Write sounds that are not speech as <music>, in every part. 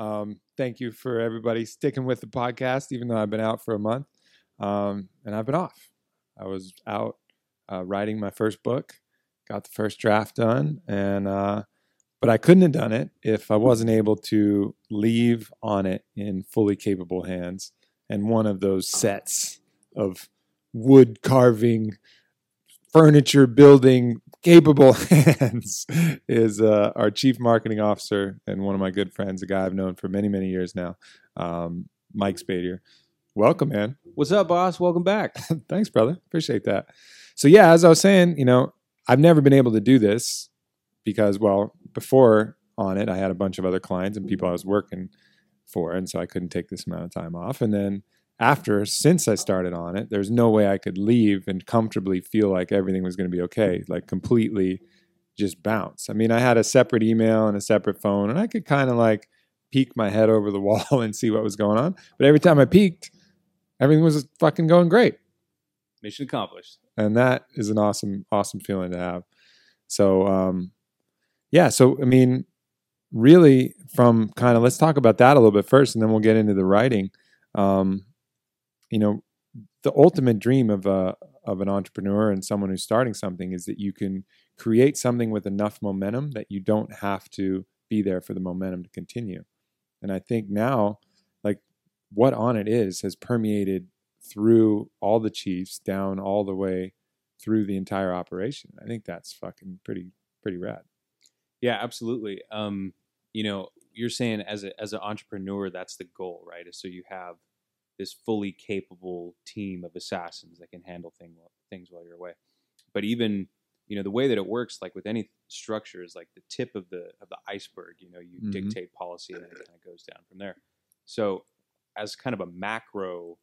Um, thank you for everybody sticking with the podcast, even though I've been out for a month. Um, and I've been off. I was out uh, writing my first book, got the first draft done, and uh, but I couldn't have done it if I wasn't able to leave Onnit in fully capable hands. And one of those sets of wood carving, furniture building capable <laughs> hands is uh, our chief marketing officer and one of my good friends, a guy I've known for many, many years now, um, Mike Spadier. Welcome, man. What's up, boss? Welcome back. <laughs> Thanks, brother. Appreciate that. So, yeah, as I was saying, you know, I've never been able to do this because, well, before Onnit, I had a bunch of other clients and people I was working for, and so I couldn't take this amount of time off. And then after, since I started Onnit, there's no way I could leave and comfortably feel like everything was going to be okay, like completely just bounce. I mean, I had a separate email and a separate phone, and I could kind of like peek my head over the <laughs> wall and see what was going on. But every time I peeked, everything was fucking going great. Mission accomplished. And that is an awesome, awesome feeling to have. So, um, yeah. So, I mean, really, from kind of let's talk about that a little bit first, and then we'll get into the writing. Um, you know, the ultimate dream of a of an entrepreneur and someone who's starting something is that you can create something with enough momentum that you don't have to be there for the momentum to continue. And I think now, like what Onnit is, has permeated through all the chiefs down all the way through the entire operation. I think that's fucking pretty pretty rad. Yeah, absolutely. Um, you know, you're saying as a as an entrepreneur, that's the goal, right? So you have this fully capable team of assassins that can handle thing, things while you're away. But even you know the way that it works, like with any structure, is like the tip of the of the iceberg. You know, you Mhm. dictate policy, and then it kind of goes down from there. So, as kind of a macro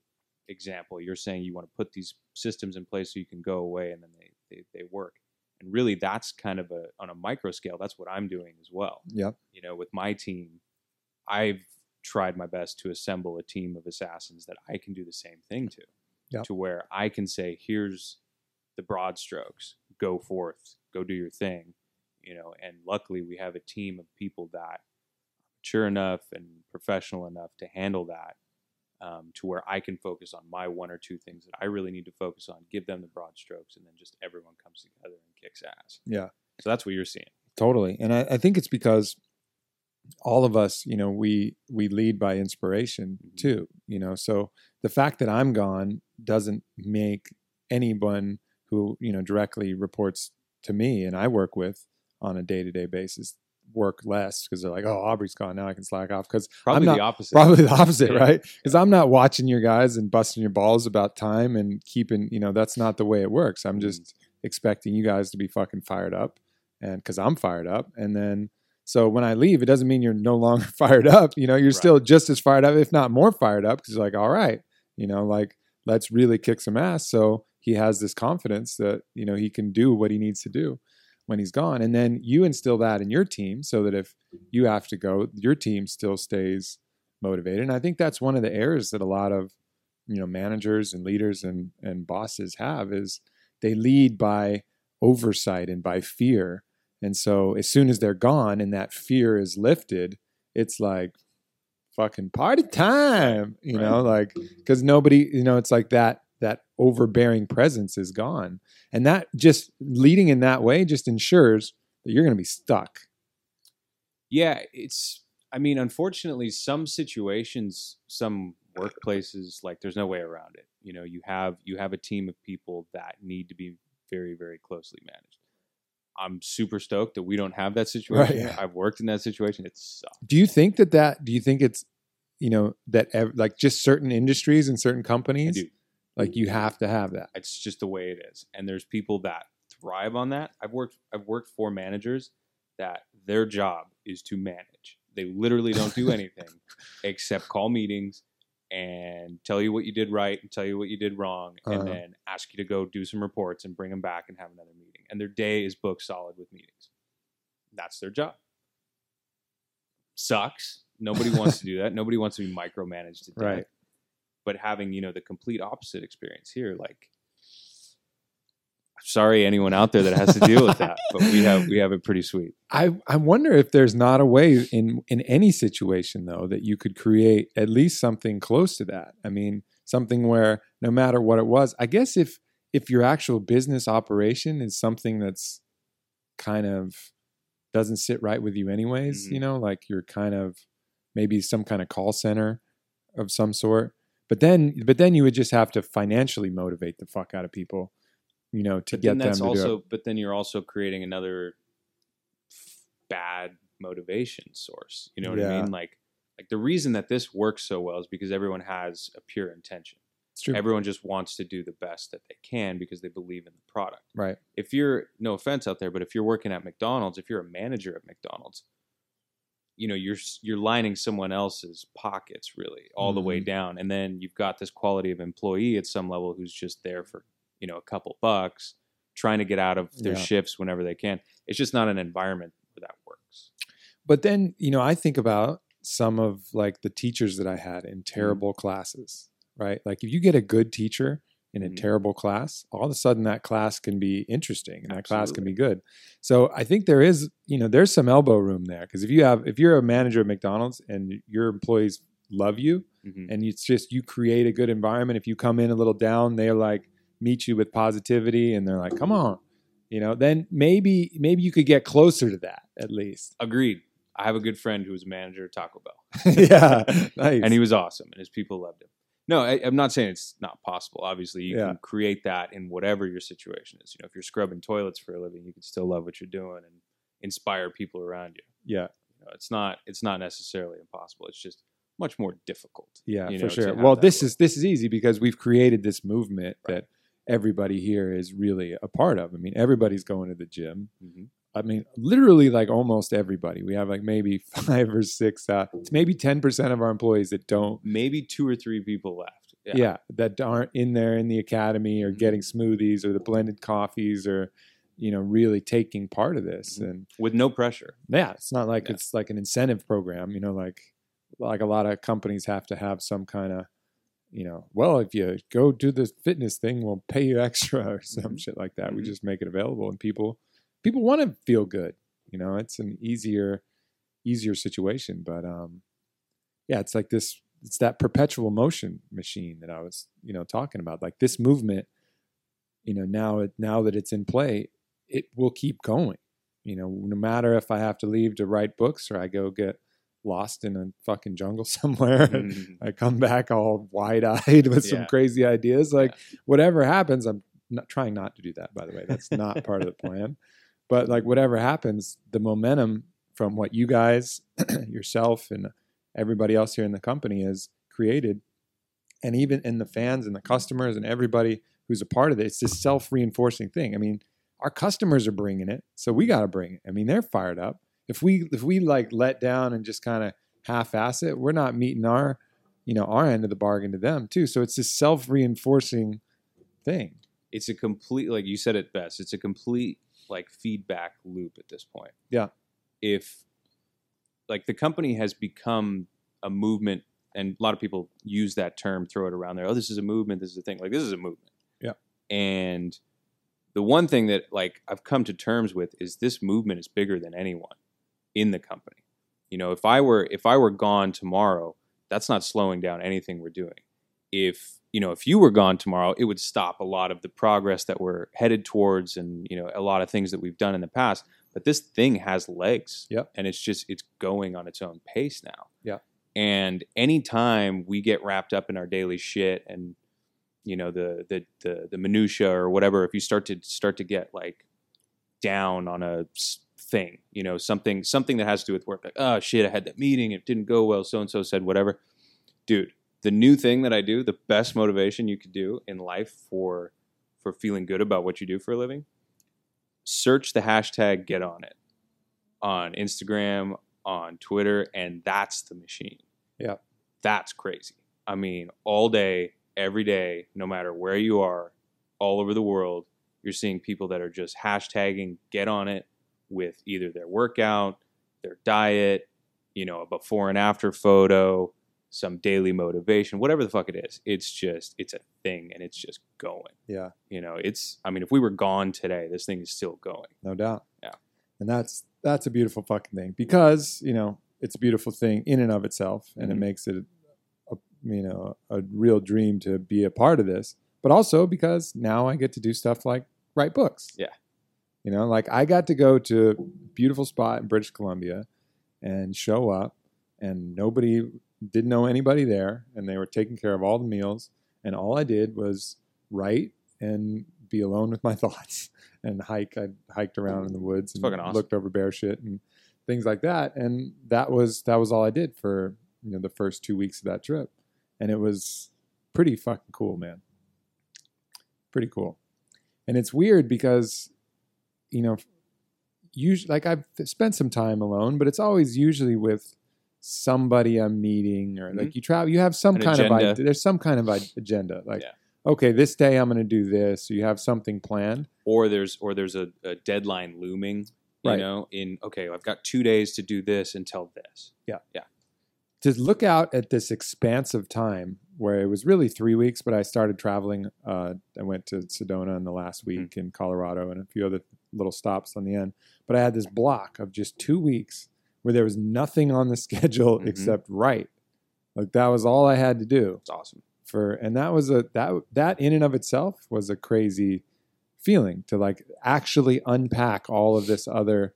example, you're saying you want to put these systems in place so you can go away, and then they they, they work. And really, that's kind of a on a micro scale. That's what I'm doing as well Yep. you know, with my team, I've tried my best to assemble a team of assassins that I can do the same thing to, Yep. to where I can say, here's the broad strokes, go forth, go do your thing, you know. And luckily, we have a team of people that are mature enough and professional enough to handle that. Um, to where I can focus on my one or two things that I really need to focus on, give them the broad strokes, and then just everyone comes together and kicks ass. Yeah. So that's what you're seeing. Totally. And I, I think it's because all of us, you know, we we lead by inspiration Mhm. too. You know, so the fact that I'm gone doesn't make anyone who, you know, directly reports to me and I work with on a day to day basis work less because they're like, oh, Aubrey's gone. Now I can slack off. Because Probably not- the opposite. Probably the opposite, <laughs> Yeah. right? Because I'm not watching your guys and busting your balls about time and keeping, you know, that's not the way it works. I'm just expecting you guys to be fucking fired up and because I'm fired up. And then, so when I leave, it doesn't mean you're no longer <laughs> fired up. You know, you're Right. still just as fired up, if not more fired up, because you're like, all right, you know, like, let's really kick some ass. So he has this confidence that, you know, he can do what he needs to do when he's gone. And then you instill that in your team so that if you have to go, your team still stays motivated. And I think that's one of the errors that a lot of, you know, managers and leaders and, and bosses have is they lead by oversight and by fear. And so as soon as they're gone and that fear is lifted, it's like fucking party time, you know, like because nobody, you know, it's like that that overbearing presence is gone. And that just leading in that way just ensures that you're going to be stuck. Yeah, it's. I mean, unfortunately, some situations, some workplaces, like there's no way around it. You know, you have you have a team of people that need to be very, very closely managed. I'm super stoked that we don't have that <laughs> situation. yeah. I've worked in that situation. It sucks. Do you think that that do you think it's you know that ev- like just certain industries and certain companies like you have to have that. It's just the way it is. And there's people that thrive on that. I've worked I've worked for managers that their job is to manage. They literally don't do <laughs> anything except call meetings and tell you what you did right and tell you what you did wrong and Uh-huh. then ask you to go do some reports and bring them back and have another meeting. And their day is booked solid with meetings. That's their job. Sucks. Nobody wants to do that. Nobody wants to be micromanaged to death Right. but having you know the complete opposite experience here like sorry anyone out there that has to deal with <laughs> that but we have we have it pretty sweet I, I wonder if there's not a way in in any situation though that you could create at least something close to that. I mean, something where no matter what it was, I guess if if your actual business operation is something that's kind of doesn't sit right with you anyways, Mhm. you know, like you're kind of maybe some kind of call center of some sort. But then but then you would just have to financially motivate the fuck out of people, you know, to but get then them that's to do it. also but then you're also creating another bad motivation source you know what i mean like like the reason that this works so well is because everyone has a pure intention It's true. everyone just wants to do the best that they can because they believe in the product right. if you're no offense out there, but if you're working at McDonald's, if you're a manager at McDonald's, you know you're you're lining someone else's pockets really all the way Mhm. down, and then you've got this quality of employee at some level who's just there for you know a couple bucks, trying to get out of their Yeah. shifts whenever they can. It's just not an environment where that works. But then, you know, I think about some of like the teachers that I had in terrible classes, right? Like if you get a good teacher in a Mhm. terrible class, all of a sudden that class can be interesting and that class can be good. So I think there is, you know, there's some elbow room there because if you have if you're a manager at McDonald's and your employees love you Mhm. and it's just you create a good environment, if you come in a little down, they're like meet you with positivity and they're like, "Come on." You know, then maybe maybe you could get closer to that at least. Agreed. I have a good friend who was a manager at Taco Bell. <laughs> <laughs> yeah, nice. and he was awesome, and his people loved him. No, I, I'm not saying it's not possible. Obviously, you Yeah. can create that in whatever your situation is. You know, if you're scrubbing toilets for a living, you can still love what you're doing and inspire people around you. yeah, You know, it's not it's not necessarily impossible. It's just much more difficult. yeah, you for know, to sure. Well, this is this is easy because we've created this movement Right. that everybody here is really a part of. I mean, everybody's going to the gym. Mhm. I mean, literally, like almost everybody. We have like maybe <laughs> five or six, uh, it's maybe ten percent of our employees that don't. Maybe two or three people left. Yeah. that aren't in there in the academy or Mhm. getting smoothies or the blended coffees or, you know, really taking part of this. Mhm. And with no pressure. yeah, it's not like Yeah. it's like an incentive program. You know, like like a lot of companies have to have some kind of, you know, well, if you go do this fitness thing, we'll pay you <laughs> extra or some Mhm. shit like that. We Mhm. just make it available, and people people want to feel good. You know, it's an easier easier situation, but um, yeah, it's like this. It's that perpetual motion machine that I was, you know, talking about. Like this movement, you know, now it now that it's in play, it will keep going. You know, no matter if I have to leave to write books or I go get lost in a fucking jungle <laughs> somewhere, and Mhm. I come back all wide eyed with some crazy ideas. Like whatever happens, I'm not trying not to do that. By the way, that's not part of the plan. But like whatever happens, the momentum from what you guys, <clears throat> yourself, and everybody else here in the company has created, and even in the fans and the customers and everybody who's a part of it, it's this self reinforcing thing. I mean, our customers are bringing it, so we got to bring it. I mean, they're fired up. If we if we like let down and just kind of half ass it, we're not meeting our you know our end of the bargain to them too. So it's this self reinforcing thing. it's a complete like you said it best it's a complete like feedback loop at this point Yeah. if like the company has become a movement and a lot of people use that term throw it around there oh this is a movement this is a thing like this is a movement Yeah. and the one thing that like i've come to terms with is this movement is bigger than anyone in the company you know if i were if i were gone tomorrow that's not slowing down anything we're doing if you know, if you were gone tomorrow, it would stop a lot of the progress that we're headed towards and, you know, a lot of things that we've done in the past. But this thing has legs. Yep. And it's just, it's going on its own pace now. Yeah. And anytime we get wrapped up in our daily shit and, you know, the, the, the, the minutia or whatever, if you start to start to get like down on a thing, you know, something, something that has to do with work, like, oh shit, I had that meeting. It didn't go well. So and so said whatever. Dude, the new thing that I do, the best motivation you could do in life for for feeling good about what you do for a living, search the hashtag get Onnit on Instagram, on Twitter, and that's the machine. Yeah. That's crazy. I mean, all day, every day, no matter where you are, all over the world, you're seeing people that are just hashtagging get Onnit with either their workout, their diet, you know, a before and after photo, some daily motivation, whatever the fuck it is. It's just, it's a thing and it's just going. Yeah, You know, it's, I mean, if we were gone today, this thing is still going. no doubt. Yeah. And that's that's a beautiful fucking thing because, you know, it's a beautiful thing in and of itself and it Mhm. makes it a, you know, a real dream to be a part of this. But also because now I get to do stuff like write books. Yeah. You know, like I got to go to a beautiful spot in British Columbia and show up and nobody didn't know anybody there and they were taking care of all the meals and all I did was write and be alone with my <laughs> thoughts and hike. I hiked around in the woods and awesome. looked over bear shit and things like that. And that was that was all I did for you know the first two weeks of that trip, and it was pretty fucking cool, man. Pretty cool, and it's weird because you know usually like I've spent some time alone, but it's always usually with somebody I'm meeting or like you travel. You have some Mm-hmm. An kind of agenda. idea. There's some kind of agenda. Like Yeah. okay, this day I'm going to do this. So you have something planned. or there's or there's a, a deadline looming you Right. know in okay i've got two days to do this until this Yeah, yeah. to look out at this expanse of time where it was really three weeks, but I started traveling. Uh, I went to Sedona in the last week in Colorado and a few other little stops on the end. But I had this block of just two weeks where there was nothing on the <laughs> schedule Mhm. except write. Like that was all I had to do it's awesome for, and that was a that that in and of itself was a crazy feeling to like actually unpack all of this other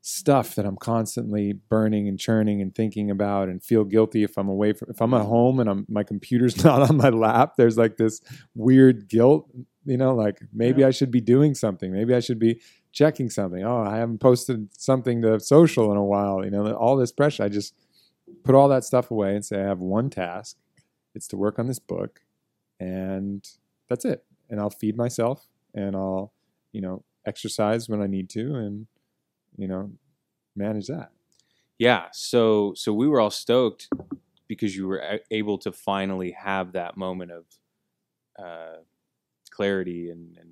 stuff that I'm constantly burning and churning and thinking about and feel guilty if I'm away from if I'm at home and I'm my computer's <laughs> not on my lap there's like this weird guilt you know like maybe Yeah. I should be doing something. Maybe I should be checking something. Oh I haven't posted something to social in a while you know all this pressure. I just put all that stuff away and say I have one task. It's to work on this book and that's it. And I'll feed myself and I'll you know exercise when I need to and you know manage that. Yeah. So so we were all stoked because you were able to finally have that moment of uh, clarity and and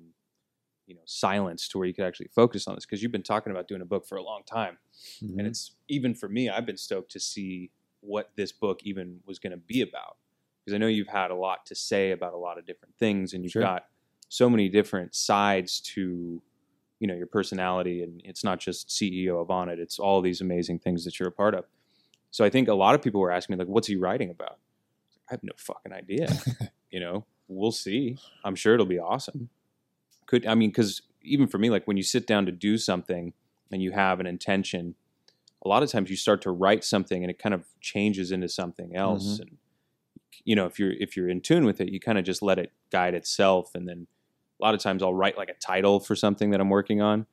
you know silence to where you could actually focus on this because you've been talking about doing a book for a long time Mm-hmm. and it's even for me i've been stoked to see what this book even was going to be about because i know you've had a lot to say about a lot of different things and you've Sure. got so many different sides to you know your personality and it's not just ceo of Onnit it's all these amazing things that you're a part of so i think a lot of people were asking me like what's he writing about i have no fucking idea <laughs> you know we'll see i'm sure it'll be awesome could i mean because even for me like when you sit down to do something and you have an intention a lot of times you start to write something and it kind of changes into something else Mhm. and you know if you're if you're in tune with it you kind of just let it guide itself and then a lot of times i'll write like a title for something that i'm working on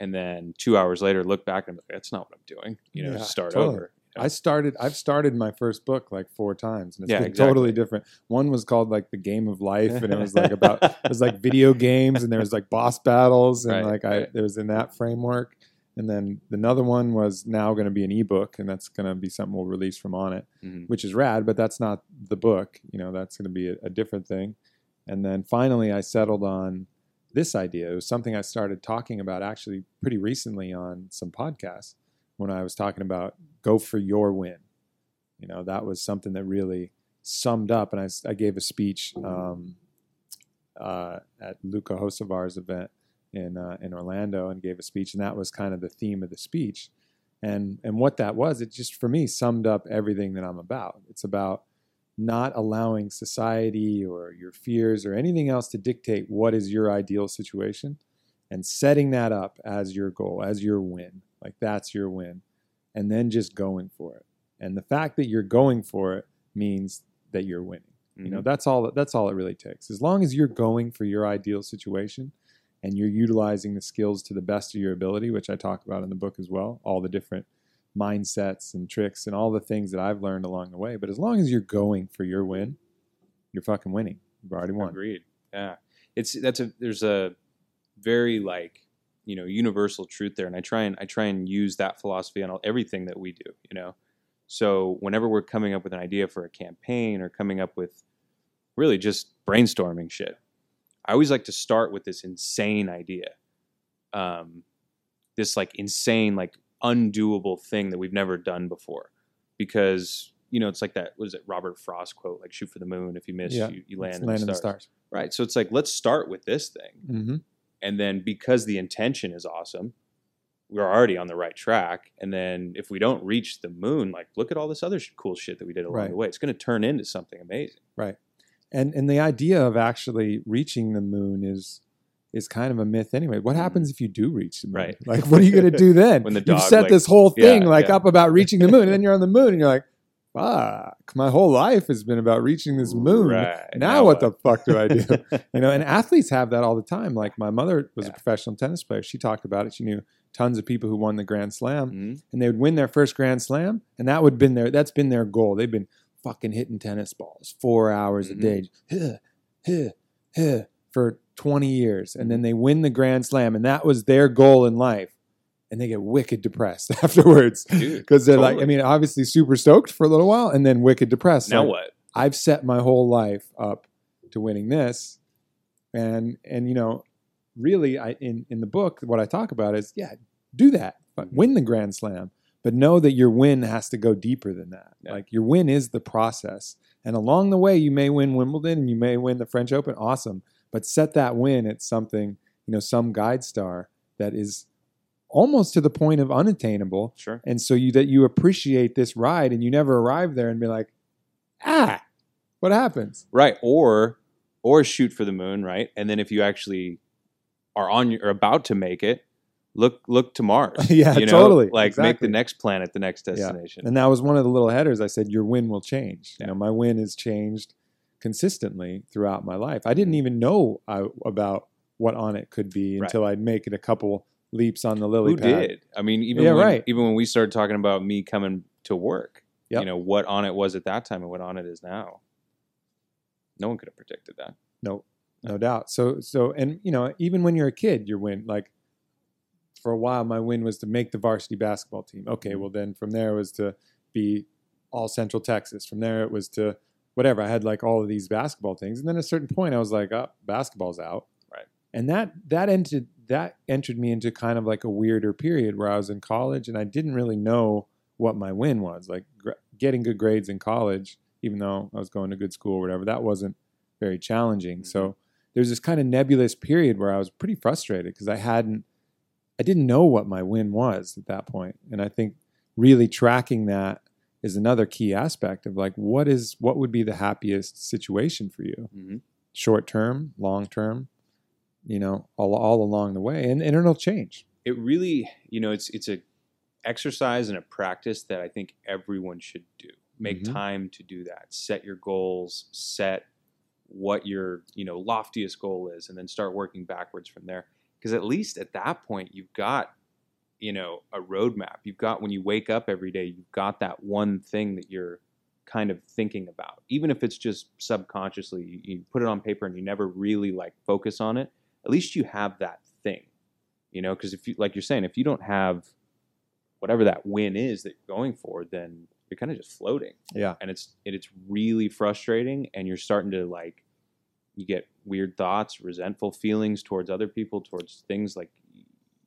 and then two hours later look back and I'm like, that's not what i'm doing you know Yeah, start totally. over I started I've started my first book like four times and it's Yeah, been exactly. totally different. One was called like The Game of Life and it was like about <laughs> it was like video games and there was like boss battles and Right, like I right. there was in that framework. And then another one was now going to be an ebook and that's going to be something we'll release from Onnit, Mhm. which is rad, but that's not the book, you know, that's going to be a, a different thing. And then finally I settled on this idea. It was something I started talking about actually pretty recently on some podcasts when I was talking about go for your win. You know, that was something that really summed up. And I, I gave a speech um, uh, at Luca Hosovar's event in uh, in Orlando and gave a speech, and that was kind of the theme of the speech. And and what that was, it just for me summed up everything that I'm about. It's about not allowing society or your fears or anything else to dictate what is your ideal situation and setting that up as your goal, as your win. Like that's your win. And then just going for it. And the fact that you're going for it means that you're winning. You know, Mhm. that's all that's all it really takes. As long as you're going for your ideal situation and you're utilizing the skills to the best of your ability, which I talk about in the book as well, all the different mindsets and tricks and all the things that I've learned along the way. But as long as you're going for your win, you're fucking winning. You've already won. Agreed. Yeah, it's that's a there's a very like you know universal truth there, and I try and I try and use that philosophy on everything that we do. You know, so whenever we're coming up with an idea for a campaign or coming up with really just brainstorming shit, I always like to start with this insane idea, um, this like insane like undoable thing that we've never done before, because. You know, it's like that. Was it Robert Frost quote? Like, "Shoot for the moon. If you miss, Yeah. you, you land, in, land the in the stars. stars. Right. So it's like, let's start with this thing. hmm And then because the intention is awesome, we're already on the right track. And then if we don't reach the moon, like, look at all this other sh- cool shit that we did along Right. the way. It's going to turn into something amazing. Right and and the idea of actually reaching the moon is is kind of a myth anyway. What happens if you do reach the moon? Mm-hmm. Right. Like, what are you going to do then? <laughs> When the You've set like- this whole thing Yeah, like yeah. up about reaching the moon, and then you're on the moon, and you're like, "Fuck! My whole life has been about reaching this moon. Right. Now, what the fuck do I do?" <laughs> you know, and athletes have that all the time. Like my mother was Yeah. a professional tennis player. She talked about it. She knew tons of people who won the Grand Slam, Mhm. and they would win their first Grand Slam, and that would been their that's been their goal. They've been fucking hitting tennis balls four hours Mhm. a day, huh, huh, huh, for 20 years, and then they win the Grand Slam, and that was their goal in life. And they get wicked depressed <laughs> afterwards because they're like, I mean, obviously super stoked for a little while, and then wicked depressed. Now Like, what? I've set my whole life up to winning this, and and you know, really, I in in the book, what I talk about is, yeah, do that, but Mm-hmm. win the Grand Slam, but know that your win has to go deeper than that. Yeah. Like your win is the process, and along the way, you may win Wimbledon and you may win the French Open, awesome, but set that win at something, you know, some guide star that is almost to the point of unattainable Sure. and so you that you appreciate this ride and you never arrive there and be like ah what happens Right. Or, or shoot for the moon. Right. And then if you actually are on your, or about to make it, look, look to Mars. <laughs> Yeah, you know? totally. Like make the next planet the next Yeah. destination. and that was one of the little headers i said your win will change you know my win has changed consistently throughout my life i didn't even know I, about what Onnit could be Right. until i'd make it a couple leaps on the lily Who pad did? I mean, even Yeah, when, right. even when we started talking about me coming to work, Yep. you know what Onnit was at that time and what Onnit is now. No one could have predicted that. no no doubt so so and you know even when you're a kid your win like for a while my win was to make the varsity basketball team okay Mm-hmm. well then from there it was to be all central texas from there it was to whatever i had like all of these basketball things and then at a certain point i was like oh basketball's out. And that that entered that entered me into kind of like a weirder period where i was in college and i didn't really know what my win was like gr- getting good grades in college even though i was going to good school or whatever that wasn't very challenging so there's this kind of nebulous period where I was pretty frustrated because I hadn't, I didn't know what my win was at that point. And I think really tracking that is another key aspect of like, what is, what would be the happiest situation for you? Mhm. Short term, long term, you know, all, all along the way. And, and it'll change. It really, you know, it's it's a exercise and a practice that I think everyone should do. Make Mhm. time to do that. Set your goals. Set what your you know loftiest goal is, and then start working backwards from there. Because at least at that point, you've got you know a roadmap. You've got when you wake up every day, you've got that one thing that you're kind of thinking about, even if it's just subconsciously. You, you put it on paper and you never really like focus on it. At least you have that thing, you know. Because if you like you're saying, if you don't have whatever that win is that you're going for, then you're kind of just floating Yeah. and it's and it's really frustrating and you're starting to like you get weird thoughts resentful feelings towards other people towards things like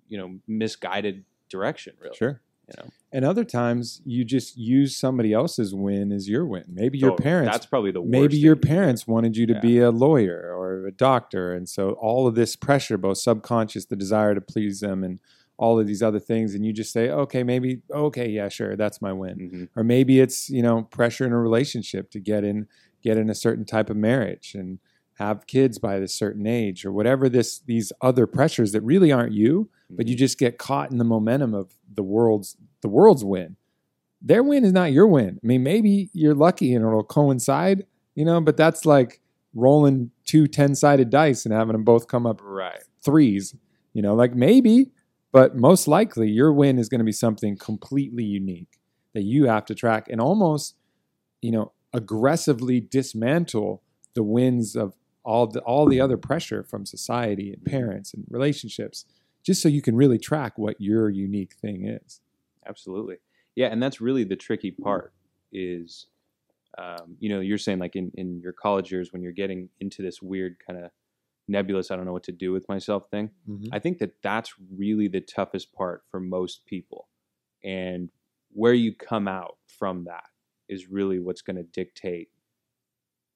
you know misguided direction really Sure. You know? And other times you just use somebody else's win as your win. Maybe your parents that's probably the worst maybe your you parents wanted you to Yeah. be a lawyer or a doctor and so all of this pressure both subconscious the desire to please them and all of these other things and you just say okay maybe okay yeah sure that's my win. Hmm or maybe it's you know pressure in a relationship to get in get in a certain type of marriage and have kids by a certain age or whatever this these other pressures that really aren't you but you mm-hmm. just get caught in the momentum of the world's the world's win. Their win is not your win. I mean maybe you're lucky and it'll coincide you know but that's like rolling two 10 sided dice and having them both come up right. threes you know like maybe but most likely your win is going to be something completely unique that you have to track and almost you know aggressively dismantle the wins of all the all the other pressure from society and parents and relationships just so you can really track what your unique thing is Absolutely. Yeah, and that's really the tricky part is um, you know, you're saying like in, in your college years when you're getting into this weird kind of nebulous, I don't know what to do with myself thing. I think that that's really the toughest part for most people. And where you come out from that is really what's going to dictate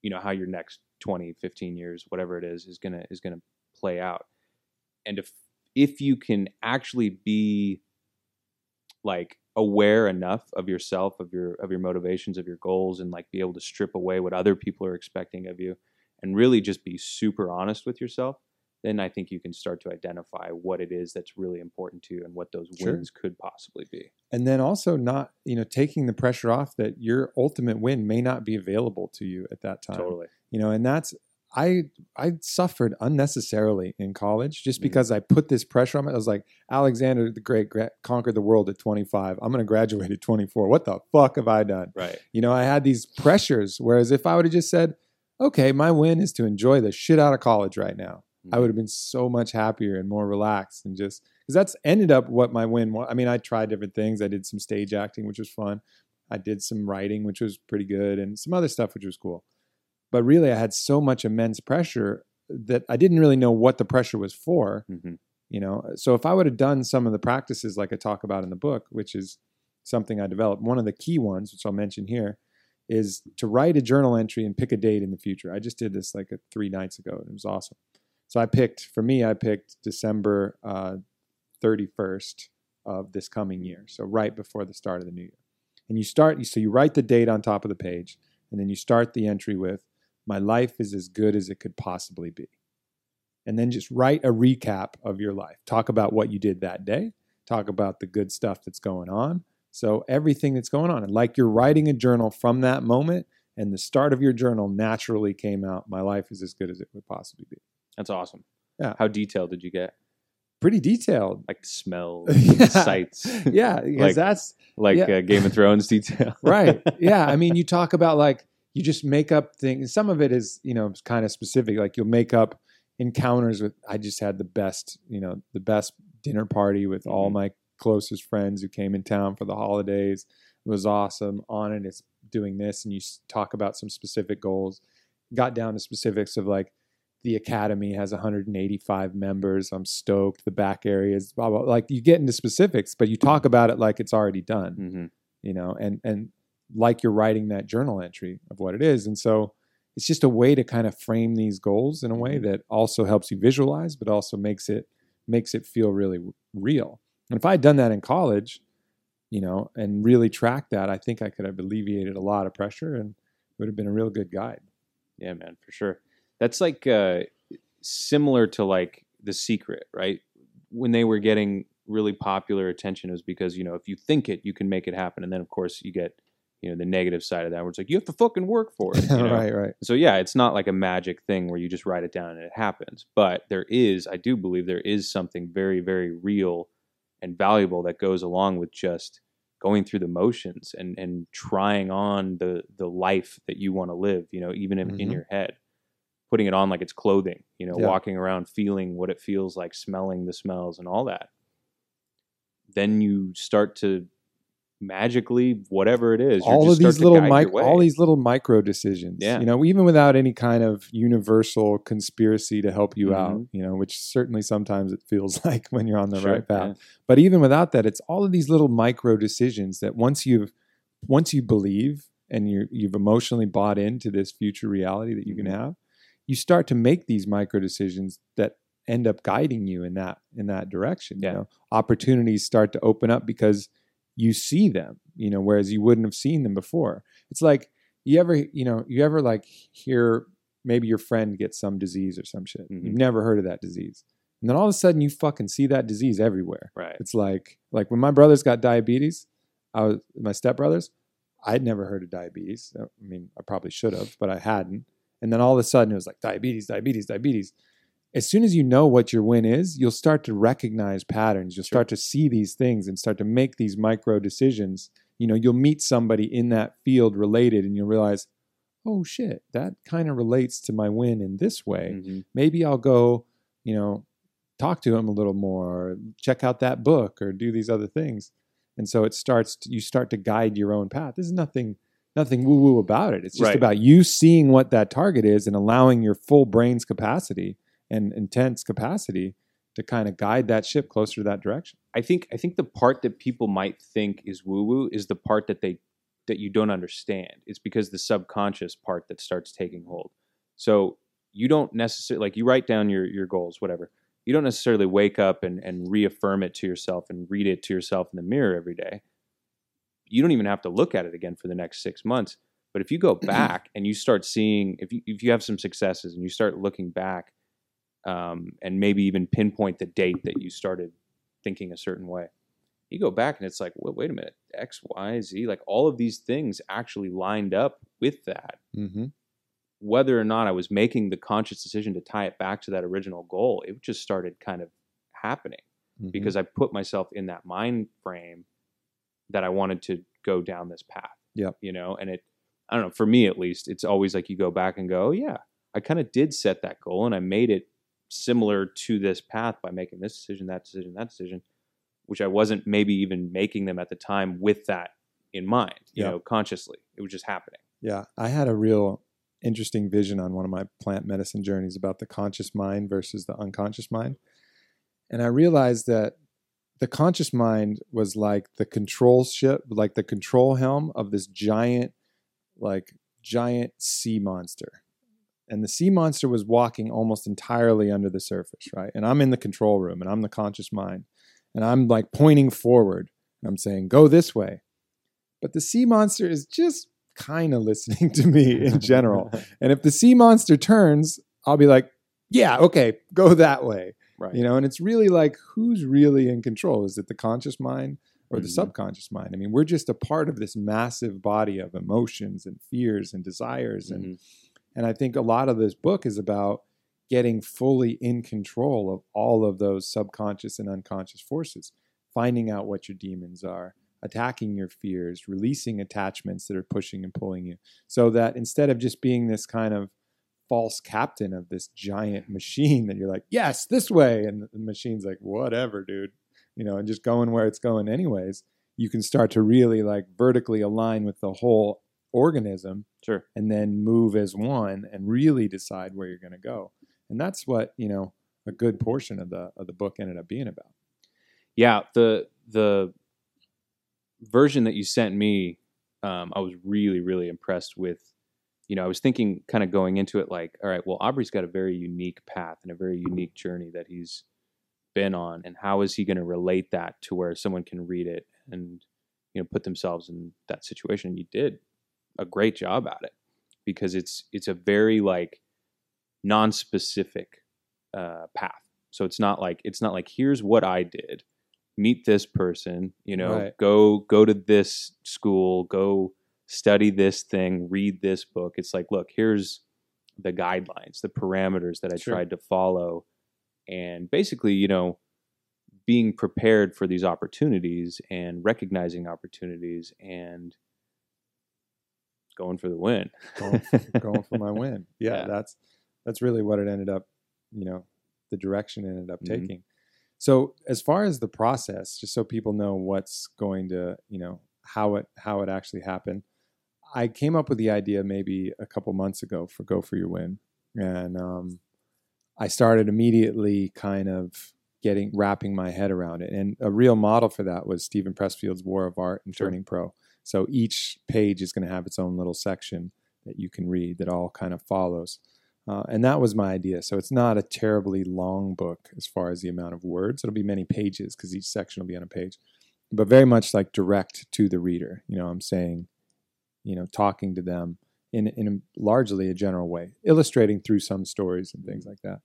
you know how your next 20, 15 years, whatever it is is to is to play out. And if if you can actually be like aware enough of yourself, of your of your motivations, of your goals and like be able to strip away what other people are expecting of you and really just be super honest with yourself, then I think you can start to identify what it is that's really important to you and what those Sure. wins could possibly be. and then also not you know taking the pressure off that your ultimate win may not be available to you at that time Totally. you know and that's i i suffered unnecessarily in college just Mhm. because i put this pressure on me i was like alexander the great gra- conquered the world at 25 i'm going to graduate at 24 what the fuck have i done Right. you know i had these pressures whereas if i would have just said okay my win is to enjoy the shit out of college right now I would have been so much happier and more relaxed and just because that's ended up what my win was. I mean, I tried different things. I did some stage acting, which was fun. I did some writing, which was pretty good, and some other stuff, which was cool. But really, I had so much immense pressure that I didn't really know what the pressure was for. Mhm. You know, so if I would have done some of the practices like I talk about in the book, which is something I developed, one of the key ones, which I'll mention here, is to write a journal entry and pick a date in the future. I just did this like a, three nights ago, and it was awesome. So I picked for me, I picked December uh, 31st of this coming year, so right before the start of the new year. And you start, so you write the date on top of the page, and then you start the entry with, "My life is as good as it could possibly be," and then just write a recap of your life. Talk about what you did that day. Talk about the good stuff that's going on. So everything that's going on, and like you're writing a journal from that moment, and the start of your journal naturally came out. My life is as good as it would possibly be. That's awesome. Yeah. How detailed did you get? Pretty detailed. Like smells, <laughs> Yeah. sights, <laughs> Yeah, because Like- that's like Yeah. uh, Game of Thrones detail. <laughs> right. Yeah, I mean, you talk about like you just make up things. Some of it is you know kind of specific. Like you'll make up encounters with. I just had the best, you know, the best dinner party with all Mhm. my closest friends who came in town for the holidays. It was awesome. Onnit, it's doing this, and you talk about some specific goals. Got down to specifics of like the academy has 185 members. I'm stoked. The back areas, blah blah. Like you get into specifics, but you talk about it like it's already done hmm you know, and and like you're writing that journal entry of what it is. And so it's just a way to kind of frame these goals in a way that also helps you visualize, but also makes it makes it feel really real. And if I had done that in college, you know, and really tracked that, I think I could have alleviated a lot of pressure and would have been a real good guide. Yeah, man, for sure. That's like uh, similar to like The Secret, right? When they were getting really popular attention, it was because you know if you think it, you can make it happen, and then of course you get you know the negative side of that, where it's like you have to fucking work for it. You <laughs> know? right, right. So yeah, it's not like a magic thing where you just write it down and it happens. But there is, I do believe there is something very, very real and valuable that goes along with just going through the motions and and trying on the the life that you want to live. You know, even in, in your head, putting it on like it's clothing. You know, Yeah. walking around feeling what it feels like, smelling the smells and all that. Then you start to magically, whatever it is, all of these little guide mic- all these little micro decisions Yeah. you know even without any kind of universal conspiracy to help you out Mhm. you know which certainly sometimes it feels <laughs> like when you're on the Sure, right path yeah. but even without that it's all of these little micro decisions that once you've once you believe and you you've emotionally bought into this future reality that you can Mhm. have you start to make these micro decisions that end up guiding you in that in that direction. Yeah. You know, opportunities start to open up because you see them. You know, whereas you wouldn't have seen them before. It's like you ever you know you ever like hear maybe your friend gets some disease or some shit. Mhm. You've never heard of that disease, and then all of a sudden you fucking see that disease everywhere. Right. It's like like when my brothers got diabetes, I was my stepbrothers. I'd never heard of diabetes. I mean, I probably should have, but I hadn't. And then all of a sudden, it was like diabetes, diabetes, diabetes. As soon as you know what your win is, you'll start to recognize patterns. You'll Sure. start to see these things and start to make these micro decisions. You know, you'll meet somebody in that field related, and you'll realize, oh shit, that kind of relates to my win in this way Mhm. maybe I'll go, you know, talk to him a little more, or check out that book, or do these other things. And so it starts. To, you start to guide your own path. There's nothing, nothing woo woo about it. It's just Right. about you seeing what that target is and allowing your full brain's capacity and intense capacity to kind of guide that ship closer to that direction. I think I think the part that people might think is woo woo is the part that they that you don't understand. It's because the subconscious part that starts taking hold. So you don't necessarily like you write down your your goals, whatever. You don't necessarily wake up and, and reaffirm it to yourself and read it to yourself in the mirror every day. You don't even have to look at it again for the next six months. But if you go <clears throat> back and you start seeing if you if you have some successes and you start looking back um, and maybe even pinpoint the date that you started thinking a certain way. You go back and it's like, wait, wait a minute, X, Y, Z, like all of these things actually lined up with that. Mm-hmm. Whether or not I was making the conscious decision to tie it back to that original goal, it just started kind of happening Mm-hmm. because I put myself in that mind frame that I wanted to go down this path. Yeah. You know, and it, I don't know, for me at least, it's always like you go back and go, oh, yeah, I kind of did set that goal and I made it similar to this path by making this decision, that decision, that decision, which I wasn't maybe even making them at the time with that in mind, you Yeah. know, consciously. It was just happening. Yeah, I had a real interesting vision on one of my plant medicine journeys about the conscious mind versus the unconscious mind. And I realized that the conscious mind was like the control ship, like the control helm of this giant, like giant sea monster. And the sea monster was walking almost entirely under the surface, right? And I'm in the control room and I'm the conscious mind. And I'm like pointing forward. And I'm saying, go this way. But the sea monster is just kind of listening to me in general. <laughs> and if the sea monster turns, I'll be like, yeah, okay, go that way. Right. You know, and it's really like who's really in control? Is it the conscious mind or the Mhm. subconscious mind? I mean, we're just a part of this massive body of emotions and fears and desires and Mhm. and I think a lot of this book is about getting fully in control of all of those subconscious and unconscious forces, finding out what your demons are, attacking your fears, releasing attachments that are pushing and pulling you. So that instead of just being this kind of false captain of this giant machine that you're like, yes, this way. And the machine's like, whatever, dude. You know, and just going where it's going anyways, you can start to really like vertically align with the whole organism Sure. and then move as one and really decide where you're going to go. And that's what, you know, a good portion of the of the book ended up being about. yeah the the version that you sent me um, i was really really impressed with you know i was thinking kind of going into it like all right well aubrey's got a very unique path and a very unique journey that he's been on and how is he going to relate that to where someone can read it and you know put themselves in that situation? And you did a great job at it because it's it's a very like non-specific uh, path. So it's not like it's not like here's what i did. Meet this person you know Right. go go to this school go study this thing read this book it's like look here's the guidelines the parameters that i Sure. tried to follow and basically you know being prepared for these opportunities and recognizing opportunities and going for the win Going, <laughs> going for my win. Yeah, Yeah. that's that's really what it ended up, you know, the direction it ended up Mhm. taking. So as far as the process, just so people know what's going to, you know, how it how it actually happened, I came up with the idea maybe a couple months ago for Go for Your Win, and um, I started immediately kind of getting wrapping my head around it. And a real model for that was Steven Pressfield's War of Art and Sure. Turning Pro. So each page is going to have its own little section that you can read that all kind of follows. Uh, and that was my idea. So it's not a terribly long book as far as the amount of words. It'll be many pages because each section will be on a page, but very much like direct to the reader. You know, I'm saying, you know, talking to them in in a, largely a general way, illustrating through some stories and things like that.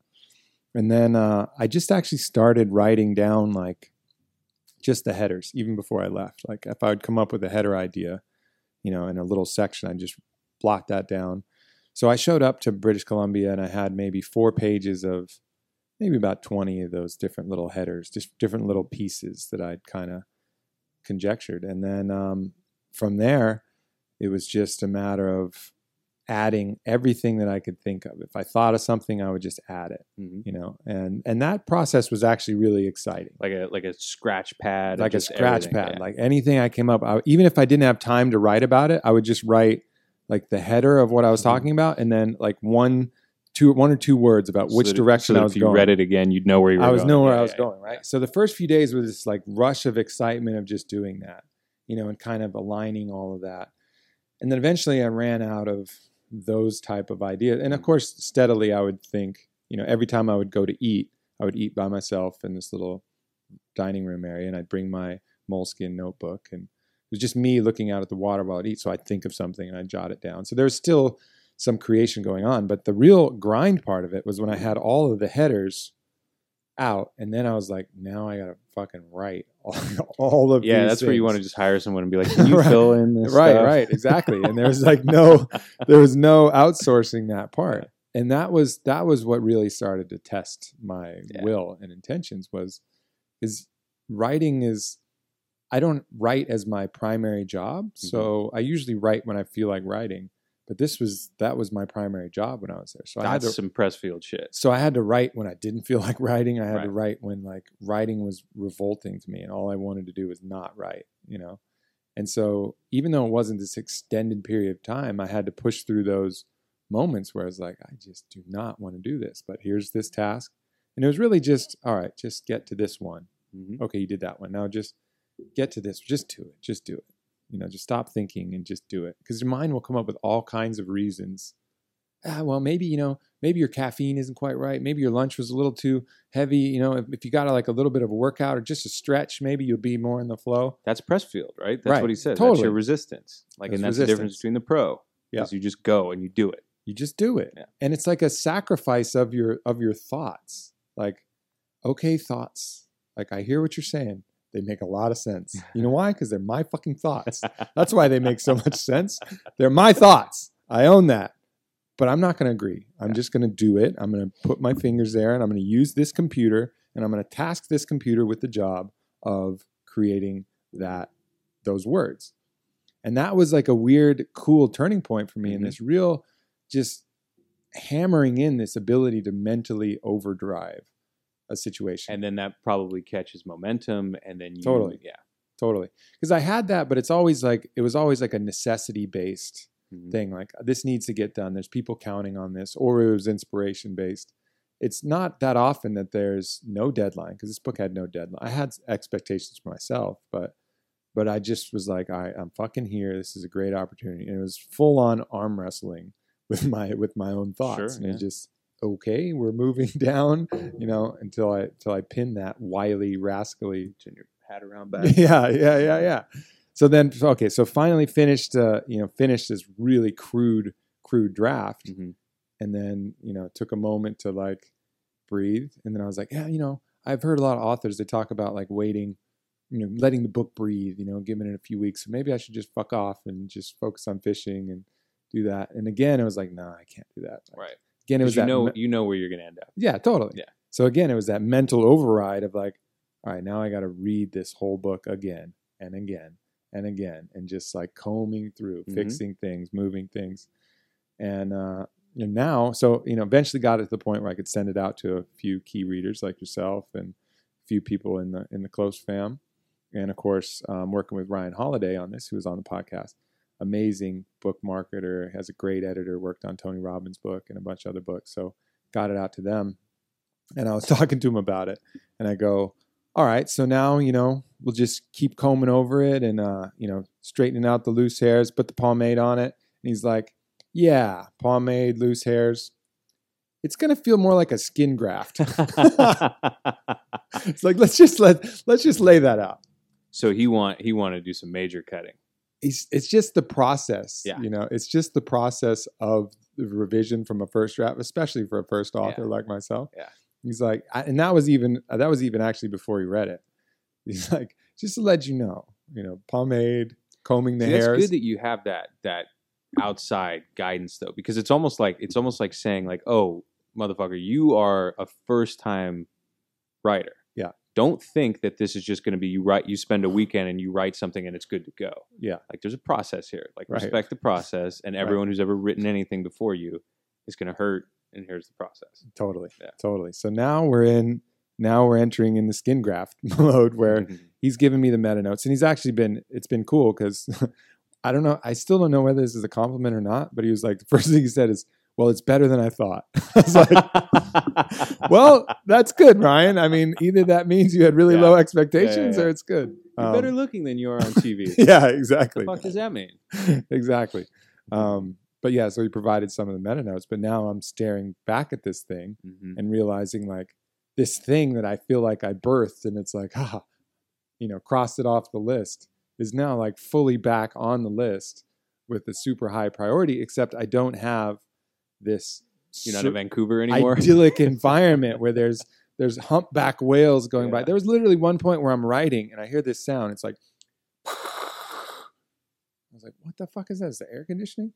And then uh, I just actually started writing down like just the headers even before I left. Like if I would come up with a header idea, you know, in a little section, I'd just blot that down. So I showed up to British Columbia and I had maybe four pages of maybe about 20 of those different little headers, just different little pieces that I'd kind of conjectured. And then um, from there, it was just a matter of adding everything that I could think of. If I thought of something, I would just add it, Mhm. you know. And and that process was actually really exciting. Like a like a scratch pad, Like a scratch everything, pad, yeah. like anything I came up, I, even if I didn't have time to write about it, I would just write like the header of what I was Mhm. talking about, and then like one, two, one or two words about So which that- direction so I was if you going. read it again, you'd know where you were. I was going. know where Yeah, I was yeah, going, right? So the first few days was this like rush of excitement of just doing that, you know, and kind of aligning all of that. And then eventually I ran out of those type of ideas. And of course, steadily I would think, you know, every time I would go to eat, I would eat by myself in this little dining room area and I'd bring my moleskin notebook and it was just me looking out at the water while I'd eat. So I'd think of something and I'd jot it down. So there was still some creation going on. But the real grind part of it was when I had all of the headers out, and then I was like, now I gotta fucking write <laughs> all, of Yeah, that's where you want to just hire someone and be like, "Can <laughs> you Right. fill in this?" right, stuff?" right, exactly. And there was like no, <laughs> there was no outsourcing that part, and that was that was what really started to test my Yeah. will and intentions was, is writing is. I don't write as my primary job, Mm-hmm. so I usually write when I feel like writing. But this was that was my primary job when I was there. So I had to, some Pressfield shit. so I had to write when I didn't feel <laughs> like writing. I had to write when like writing was revolting to me, and all I wanted to do was not write. You know, and so even though it wasn't this extended period of time, I had to push through those moments where I was like, I just do not want to do this, but here's this task, and it was really just all right. Just get to this one. Mhm. Okay, you did that one. Now just get to this. Just do it. Just do it. You know, just stop thinking and just do it because your mind will come up with all kinds of reasons ah, well, maybe you know, maybe your caffeine isn't quite right. Maybe your lunch was a little too heavy. You know, if, if you got like a little bit of a workout or just a stretch, maybe you'll be more in the flow. That's Pressfield, right? That's Right. what he said. That's your resistance. Like, That's and that's the difference between the pro. Yeah. Is you just go and you do it. You just do it, Yeah. and it's like a sacrifice of your of your thoughts. Like, okay, thoughts. Like I hear what you're saying. They make a lot of sense. You know <laughs> why? Because they're my fucking thoughts. That's why they make so much <laughs> sense. They're my thoughts. I own that. But I'm not going to agree. I'm just going to do it. I'm going to put my fingers there and I'm going to use this computer and I'm going to task this computer with the job of creating that those words. And that was like a weird cool turning point for me in Mhm. this real just hammering in this ability to mentally overdrive a situation. and then that probably catches momentum, and then you, Totally. yeah. totally. Because I had that, but it's always like it was always like a necessity based Mhm. thing like this needs to get done there's people counting on this or it was inspiration based it's not that often that there's no deadline because this book had no deadline i had expectations for myself but but i just was like I, i'm fucking here this is a great opportunity and it was full on arm wrestling with my with my own thoughts Sure, and yeah. it's just okay we're moving <laughs> down you know until i until i pin that wily rascally Turn your hat around back. <laughs> yeah, yeah, yeah, yeah. So then, okay, so finally finished, uh, you know, finished this really crude, crude draft, Mhm. and then you know took a moment to like breathe, and then I was like, yeah, you know, I've heard a lot of authors they talk about like waiting, you know, letting the book breathe, you know, giving it a few weeks. So maybe I should just fuck off and just focus on fishing and do that. And again, I was like, no, I can't do that. Like, Right. Again, it was you that know me- you know where you're gonna end up. yeah, totally. Yeah. So again, it was that mental override of like, all right, now I got to read this whole book again and again and again, and just like combing through, Mhm. fixing things, moving things, and uh, and now, so you know, eventually got it to the point where I could send it out to a few key readers like yourself and a few people in the in the close fam, and of course, um, working with Ryan Holiday on this, who was on the podcast. Amazing book marketer, has a great editor, worked on Tony Robbins' book and a bunch of other books. So got it out to them. And I was <laughs> talking to him about it. And I go, all right, so now, you know, we'll just keep combing over it and, uh, you know, straightening out the loose hairs, put the pomade on it. And he's like, yeah, pomade, loose hairs. it's to feel more like a skin graft. <laughs> it's like let's just let let's just lay that out. so he want he wanted to do some major cutting. It's, it's just the process. Yeah. You know, it's just the process of the revision from a first draft, especially for a first author like myself. Yeah. He's like, I, and that was even uh, that was even actually before he read it. <laughs> He's like, just to let you know, you know, pomade, combing the See, hairs. good that you have that that outside guidance though, because it's almost like it's almost like saying like, "Oh, motherfucker, you are a first time writer." Don't think that this is just going to be you write you spend a weekend and you write something and it's good to go. Yeah. Like there's a process here. Like Right. respect the process, and Right. everyone who's ever written anything before you is going to hurt. And here's the process. Totally. Yeah. Totally. So now we're in now we're entering in the skin graft <laughs> mode where Mhm. he's given me the meta notes and he's actually been it's been cool because <laughs> I don't know I still don't know whether this is a compliment or not, but he was like the first thing he said is, Well, it's better than I thought. <laughs> I was like, Well, that's good, Ryan. I mean, either that means you had really Yeah. low expectations yeah. or it's good. You're Um, better looking than you are on TV. <laughs> yeah, exactly. What the fuck does that mean? <laughs> exactly. Um, but yeah, so he provided some of the meta notes, but now I'm staring back at this thing Mhm. and realizing like this thing that I feel like I birthed and it's like, ah, you know, crossed it off the list is now like fully back on the list with a super high priority, except I don't have this You're not in Vancouver anymore. idyllic <laughs> environment where there's there's humpback whales going by. There was literally one point where I'm writing and I hear this sound. It's like I was like, what the fuck is that? Is the air conditioning?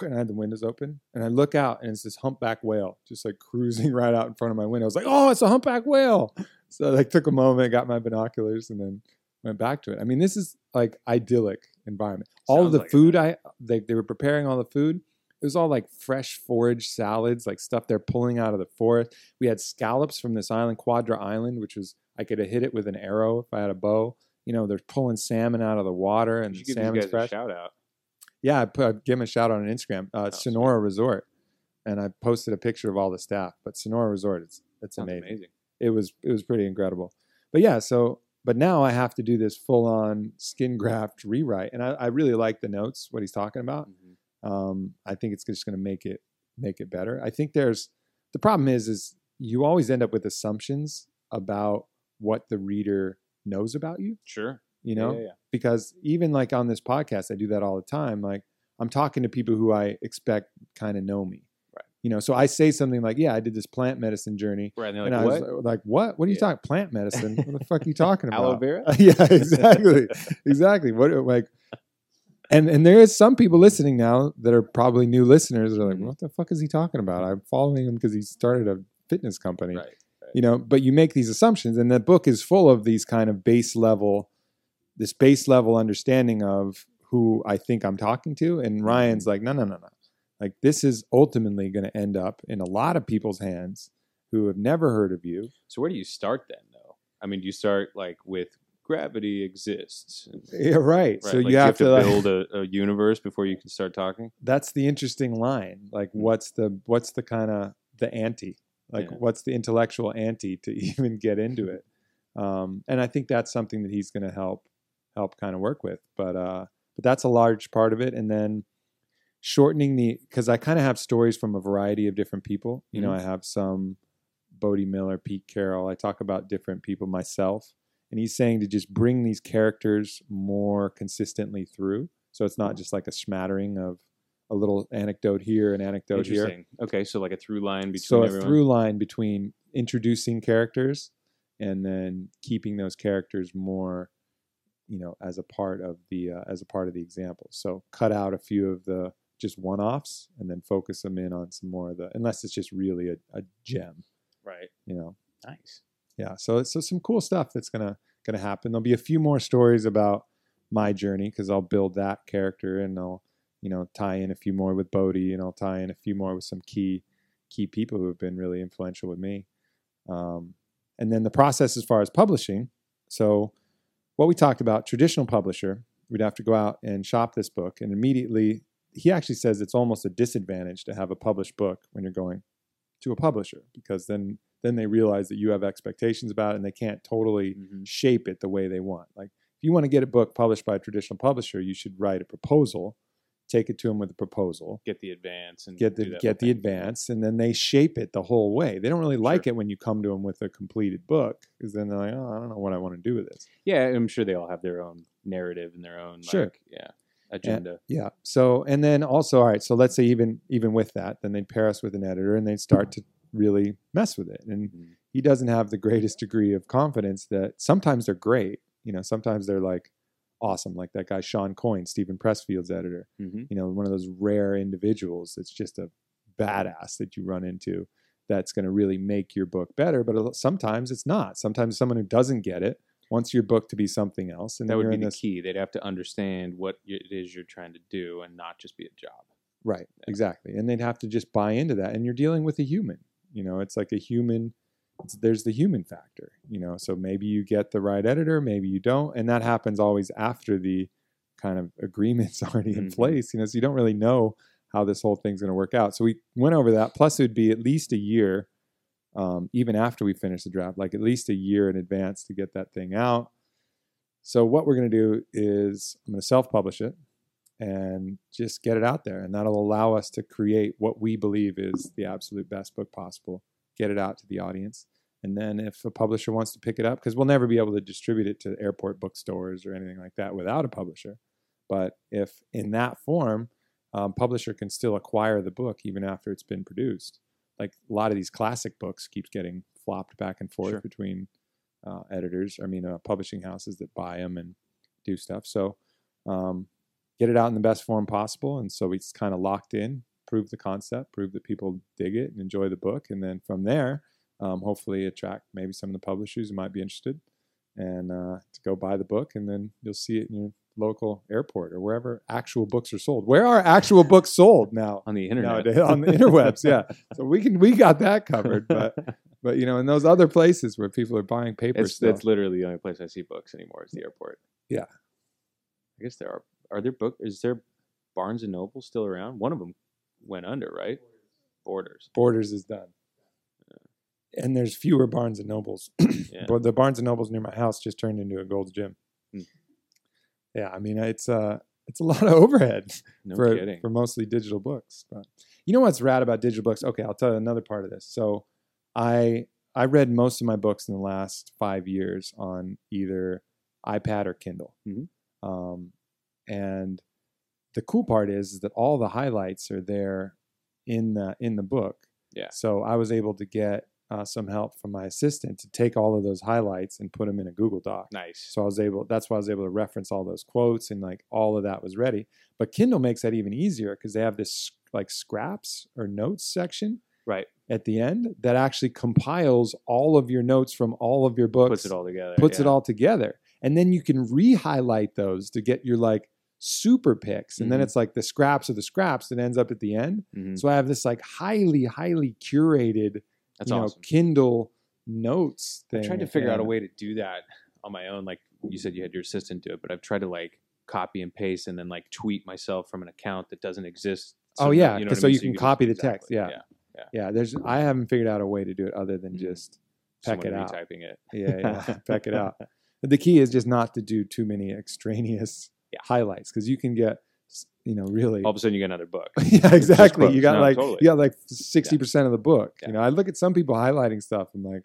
And I had the windows open and I look out and it's this humpback whale just like cruising <laughs> right out in front of my window. I was like, oh, it's a humpback whale. <laughs> So I like took a moment, got my binoculars, and then went back to it. I mean, this is like idyllic environment. all of the like it, food I they, they were preparing all the food. It was all like fresh forage salads, like stuff they're pulling out of the forest. We had scallops from this island, Quadra Island, which was I could have hit it with an arrow if I had a bow. You know, they're pulling salmon out of the water and you the should give these salmon's fresh. shout out. Yeah, I put I give him a shout out on Instagram. Uh, Oh. Sonora Resort, and I posted a picture of all the staff. But Sonora Resort, it's it's amazing. amazing. It was it was pretty incredible. But yeah, so but now I have to do this full on skin graft rewrite, and I, I really like the notes what he's talking about. Mhm. Um, I think it's just going to make it make it better. I think there's the problem is is you always end up with assumptions about what the reader knows about you. Sure. You know, yeah, yeah. because even like on this podcast, I do that all the time. Like I'm talking to people who I expect kind of know me. Right. You know, so I say something like, "Yeah, I did this plant medicine journey," Right. And they're and I what? was like, like, "What? What are you Yeah. talking? Plant medicine? What the fuck are you <laughs> talking about?" Aloe vera? <laughs> yeah, exactly, exactly. What like, and and there is some people listening now that are probably new listeners. That are like, Mhm. "What the fuck is he talking about?" I'm following him because he started a fitness company Right. you know but you make these assumptions and the book is full of these kind of base level this base level understanding of who i think i'm talking to and ryan's like no no no no like this is ultimately going to end up in a lot of people's hands who have never heard of you So where do you start then, though? I mean, do you start like with gravity exists? Yeah right, Right, so like, you, have, to, like- build a, a universe before you can start talking. that's the interesting line. Like what's the what's the kind of the ante? Like Yeah. what's the intellectual ante to <laughs> even get into it? Um, and i think that's something that he's going to help help kind of work with. But uh but that's a large part of it. And then shortening the because i kind of have stories from a variety of different people. You know i have some Bode Miller pete carroll. I talk about different people myself and he's saying to just bring these characters more consistently through so it's not just like a smattering of a little anecdote here an anecdote here Interesting. Okay, so like a through line between so a everyone. through line between introducing characters and then keeping those characters more you know as a part of the uh, as a part of the example so cut out a few of the just one-offs and then focus them in on some more of the unless it's just really a, a gem right. you know Nice. Yeah so so some cool stuff that's gonna gonna happen. There'll be a few more stories about my journey because i'll build that character and i'll you know tie in a few more with Bode and i'll tie in a few more with some key key people who have been really influential with me. Um, and then the process as far as publishing. So what we talked about traditional publisher we'd have to go out and shop this book and immediately he actually says it's almost a disadvantage to have a published book when you're going to a publisher because then then they realize that you have expectations about it and they can't totally Mhm. shape it the way they want. Like if you want to get a book published by a traditional publisher, you should write a proposal take it to them with a proposal, Get the advance and get the get the thing. advance, and then they shape it the whole way. They don't really like it when you come to them with a completed book, because then they're like, oh, I don't know what I want to do with this. Yeah, I'm sure they all have their own narrative and their own Sure. like, yeah agenda. Yeah. So and then also, all right. So let's say even even with that, then they'd pair us with an editor, and they'd start to really mess with it. And Mhm. he doesn't have the greatest degree of confidence that sometimes they're great. You know, sometimes they're like awesome, like that guy Shawn Coyne, Steven Pressfield's editor. Mhm. You know, one of those rare individuals that's just a badass that you run into that's going to really make your book better. But sometimes it's not. Sometimes someone who doesn't get it wants your book to be something else, and That would be the this key. They'd have to understand what it is you're trying to do and not just be a job. Right, exactly. And they'd have to just buy into that. And you're dealing with a human. You know, it's like a human. It's, there's the human factor. You know, so maybe you get the right editor, maybe you don't, and that happens always after the kind of agreements <laughs> already in Mhm. place. You know, so you don't really know how this whole thing's going to work out. So we went over that. Plus, it would be at least a year, um, even after we finish the draft, like at least a year in advance to get that thing out. So what we're going to do is I'm going to self-publish it and just get it out there. And that'll allow us to create what we believe is the absolute best book possible, get it out to the audience. And then if a publisher wants to pick it up, because we'll never be able to distribute it to airport bookstores or anything like that without a publisher. But if in that form, um, publisher can still acquire the book even after it's been produced. Like a lot of these classic books keeps getting flopped back and forth Sure. between uh, editors, I mean, uh, publishing houses that buy them and do stuff. So um, get it out in the best form possible. And so it's kind of locked in, prove the concept, prove that people dig it and enjoy the book. And then from there, um, hopefully attract maybe some of the publishers who might be interested and uh, to go buy the book. And then you'll see it in your local airport or wherever actual books are sold. Where are actual books sold now? on the internet. Nowadays, on the interwebs, yeah. <laughs> So we can we got that covered, but but you know, in those other places where people are buying papers, it's, that's literally the only place I see books anymore is the airport. Yeah. I guess there are. Are there book? Is there Barnes and Noble still around? One of them went under, right? Borders. Borders is done. And there's fewer Barnes and Nobles. <clears throat> Yeah. But the Barnes and Nobles near my house just turned into a Gold's Gym. Hmm. Yeah, I mean it's uh it's a <laughs> lot of overhead No for kidding. for mostly digital books. But you know what's rad about digital books? Okay, I'll tell you another part of this. So I I read most of my books in the last five years on either iPad or Kindle. Mhm. Um, and the cool part is, is that all the highlights are there in the in the book. Yeah. So I was able to get uh, some help from my assistant to take all of those highlights and put them in a Google Doc. nice. So I was able. That's why I was able to reference all those quotes and like all of that was ready. But Kindle makes that even easier because they have this like scraps or notes section Right. at the end that actually compiles all of your notes from all of your books, Puts it all together. puts it all together, and then you can re-highlight those to get your like super picks, and then Mhm. it's like the scraps of the scraps that ends up at the end. Mhm. So I have this like highly, highly curated, That's you know, awesome. Kindle notes I thing. tried to figure out a way to do that on my own. Like you said, you had your assistant do it, but I've tried to like copy and paste and then like tweet myself from an account that doesn't exist. Oh So, yeah, you know what I so mean? you can just- copy the exactly, text. Yeah. Yeah, there's. I haven't figured out a way to do it other than Mhm. just peck Someone it out. Typing it. Yeah, yeah, <laughs> peck it out. But the key is just not to do too many extraneous Yeah. highlights because you can get, you know, really. All of a sudden, you get another book. <laughs> yeah, exactly. You got No, like totally. you got like sixty percent of the book. Yeah. You know, I look at some people highlighting stuff. I'm like,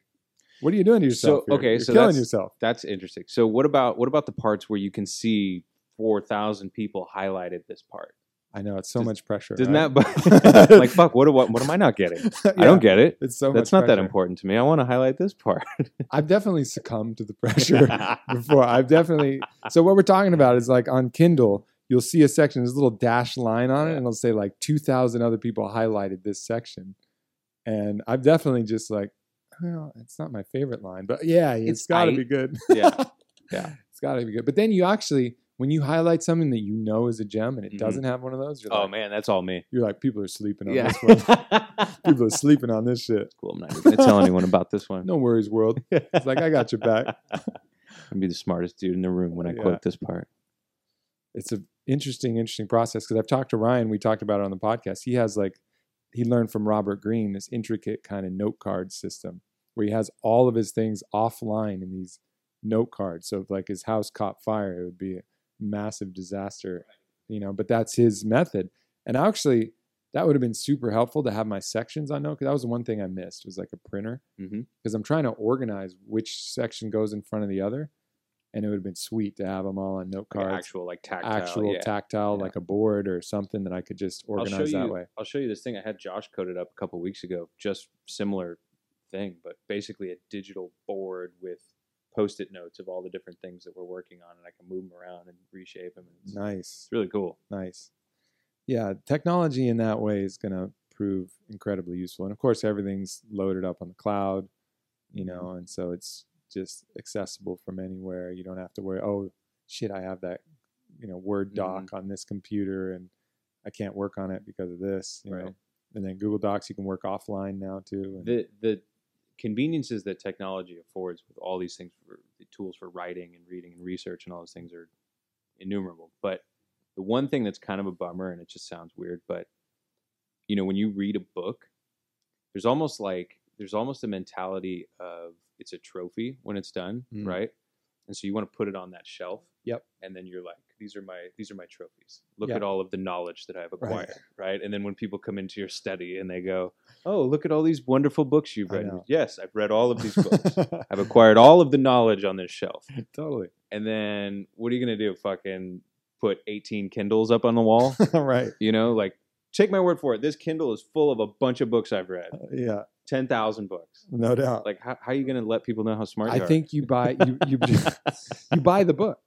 what are you doing to yourself? So, okay, You're so killing that's- yourself. That's interesting. So what about what about the parts where you can see four thousand people highlighted this part? I know it's so Does- much pressure. Doesn't right? that <laughs> <laughs> like fuck? What, what what am I not getting? I don't get it. It's so That's not that important to me. I want to highlight this part. <laughs> I've definitely succumbed to the pressure. before. I've definitely. So what we're talking about is like on Kindle, you'll see a section. There's a little dash line on it, and it'll say like 2,000 other people highlighted this section, and I've definitely just like, well, it's not my favorite line, but yeah, it's It's got to be good. Yeah. Yeah. it's got to be good. But then you actually, when you highlight something that you know is a gem and it Mhm. doesn't have one of those, you're oh like, man, that's all me. you're like, people are sleeping on Yeah. this one. <laughs> people are sleeping on this shit. cool. I'm not even gonna tell anyone about this one. <laughs> No worries, world. It's like I got your back. <laughs> I'd be the smartest dude in the room when I Yeah. quote this part. it's an interesting, interesting process because I've talked to Ryan. We talked about it on the podcast. He has like he learned from Robert Greene this intricate kind of note card system where he has all of his things offline in these note cards. So if like his house caught fire, it would be massive disaster you know, but that's his method. And actually, that would have been super helpful to have my sections on note because that was the one thing I missed was like a printer mm-hmm. because I'm trying to organize which section goes in front of the other, and it would have been sweet to have them all on note Like cards, actual like tactile. actual yeah. tactile, Yeah. like a board or something that I could just organize that you- way. I'll show you this thing I had Josh coded up a couple weeks ago. Just similar thing, but basically a digital board with post-it notes of all the different things that we're working on, and I can move them around and reshape them. It's, Nice, it's really cool. nice. Yeah, technology in that way is going to prove incredibly useful, and of course, everything's loaded up on the cloud, you Mm-hmm. know, and so it's just accessible from anywhere. You don't have to worry. Oh shit, I have that, you know, Word doc Mm-hmm. on this computer, and I can't work on it because of this. You Right. know, and then Google Docs you can work offline now too. and- The the conveniences that technology affords with all these things for the tools for writing and reading and research and all those things are innumerable. But the one thing that's kind of a bummer, and it just sounds weird, but you know, when you read a book, there's almost like there's almost a mentality of it's a trophy when it's done, Mm. right? And so you want to put it on that shelf. Yep. And then you're like, these are my these are my trophies. Look Yeah. at all of the knowledge that I've acquired, right? And then when people come into your study and they go, "Oh, look at all these wonderful books you've read." Yes, I've read all of these <laughs> books. I've acquired all of the knowledge on this shelf. totally And then what are you going to do? Fucking put 18 Kindles up on the wall? <laughs> right. you know, like take my word for it. This Kindle is full of a bunch of books I've read. Uh, yeah, 10,000 books. no doubt. Like how, how are you going to let people know how smart I you are? I think you buy you you <laughs> you buy the book.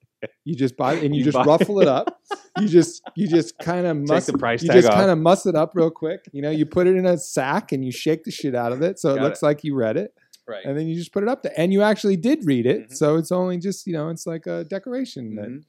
You just buy and you, You just ruffle it up. You just you just kind of muss the price you just kind of muss it up real quick. You know, you put it in a sack and you shake the shit out of it so it Got looks like you read it, right. and then you just put it up there. And you actually did read it, Mhm. so it's only just you know it's like a decoration. that- Mhm.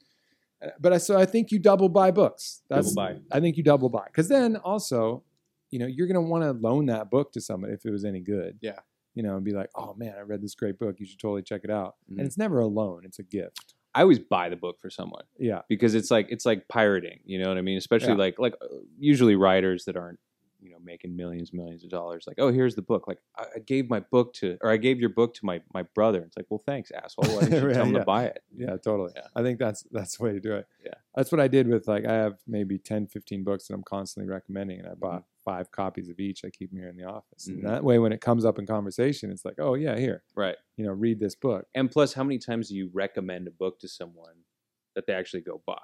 But I so I think you double buy books. Double That's buy. I think you double buy because then also, you know, you're gonna want to loan that book to someone if it was any good. Yeah. You know, and be like, oh man, I read this great book. You should totally check it out. Mhm. And it's never a loan; it's a gift. I always buy the book for someone Yeah. because it's like it's like pirating, you know what I mean? Especially Yeah. like like usually writers that aren't you know making millions millions of dollars like oh here's the book like I, I gave my book to or I gave your book to my my brother it's like well thanks asshole why didn't you <laughs> Yeah, tell him yeah. to buy it Yeah, totally. Yeah. I think that's that's the way to do it. Yeah. That's what I did with like I have maybe 10, 15 books that I'm constantly recommending and I Mm-hmm. bought five copies of each. I keep them here in the office. Mhm. And that way when it comes up in conversation, it's like, oh yeah, here, right you know, read this book. and plus how many times do you recommend a book to someone that they actually go buy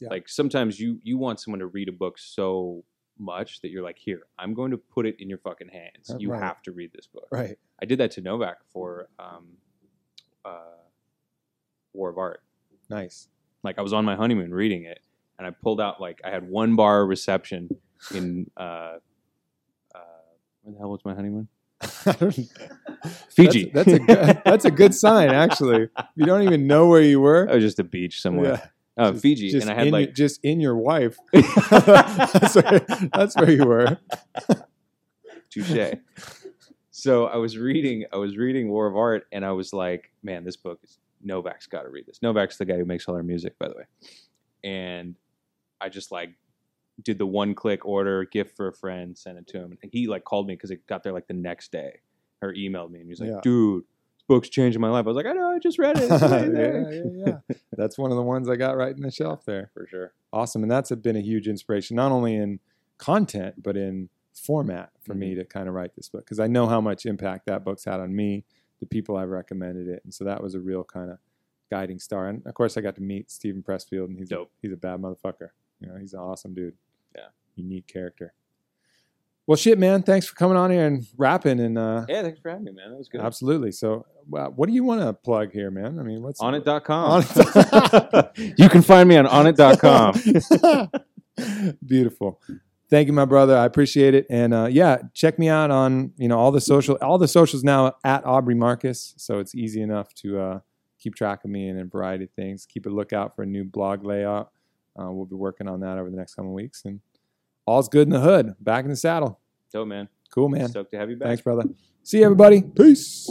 Yeah. like sometimes you you want someone to read a book so much that you're like here i'm going to put it in your fucking hands Uh, you right. have to read this book Right. i did that to novak for um, uh, war of art Nice. like I was on my honeymoon reading it, and I pulled out like I had one bar reception in uh, uh, where the hell was my honeymoon? <laughs> Fiji. That's, that's a good, that's a good sign actually. You don't even know where you were. <laughs> Oh, just a beach somewhere. Oh, Just- Fiji, just and I had in, like just in your wife. <laughs> that's, where, that's where you were. touche. so I was reading, I was reading War of Art, and I was like, man, this book is Novak's got to read this. Novak's the guy who makes all our music, by the way. And I just like did the one click order, gift for a friend, sent it to him, and he like called me because it got there like the next day, or emailed me, and he was like, Yeah. dude. Book's changing my life. I was like, I know, I just read it. <laughs> Yeah, yeah, yeah. That's one of the ones I got right in the shelf there. for sure. Awesome. And that's been a huge inspiration, not only in content, but in format for me mm-hmm. to kind of write this book. Because I know how much impact that book's had on me, the people I've recommended it. And so that was a real kind of guiding star. And of course, I got to meet Steven Pressfield, and he's, a, Dope. he's a bad motherfucker. You know, he's an awesome dude. Yeah. Unique character. Well, shit, man. Thanks for coming on here and rapping. And uh, Yeah, thanks for having me, man. That was good. absolutely. So, what do you want to plug here, man? I mean, what's Onnit.com. Onnit. <laughs> you can find me on onnit.com. <laughs> Beautiful. Thank you, my brother. I appreciate it. And uh, yeah, check me out on you know all the social all the socials now at Aubrey Marcus. So it's easy enough to uh, keep track of me and a variety of things. Keep a lookout for a new blog layout. Uh, we'll be working on that over the next couple weeks. And all's good in the hood. Back in the saddle. Dope, man. Cool, man. Stoked to have you back. Thanks, brother. See you, everybody. Peace.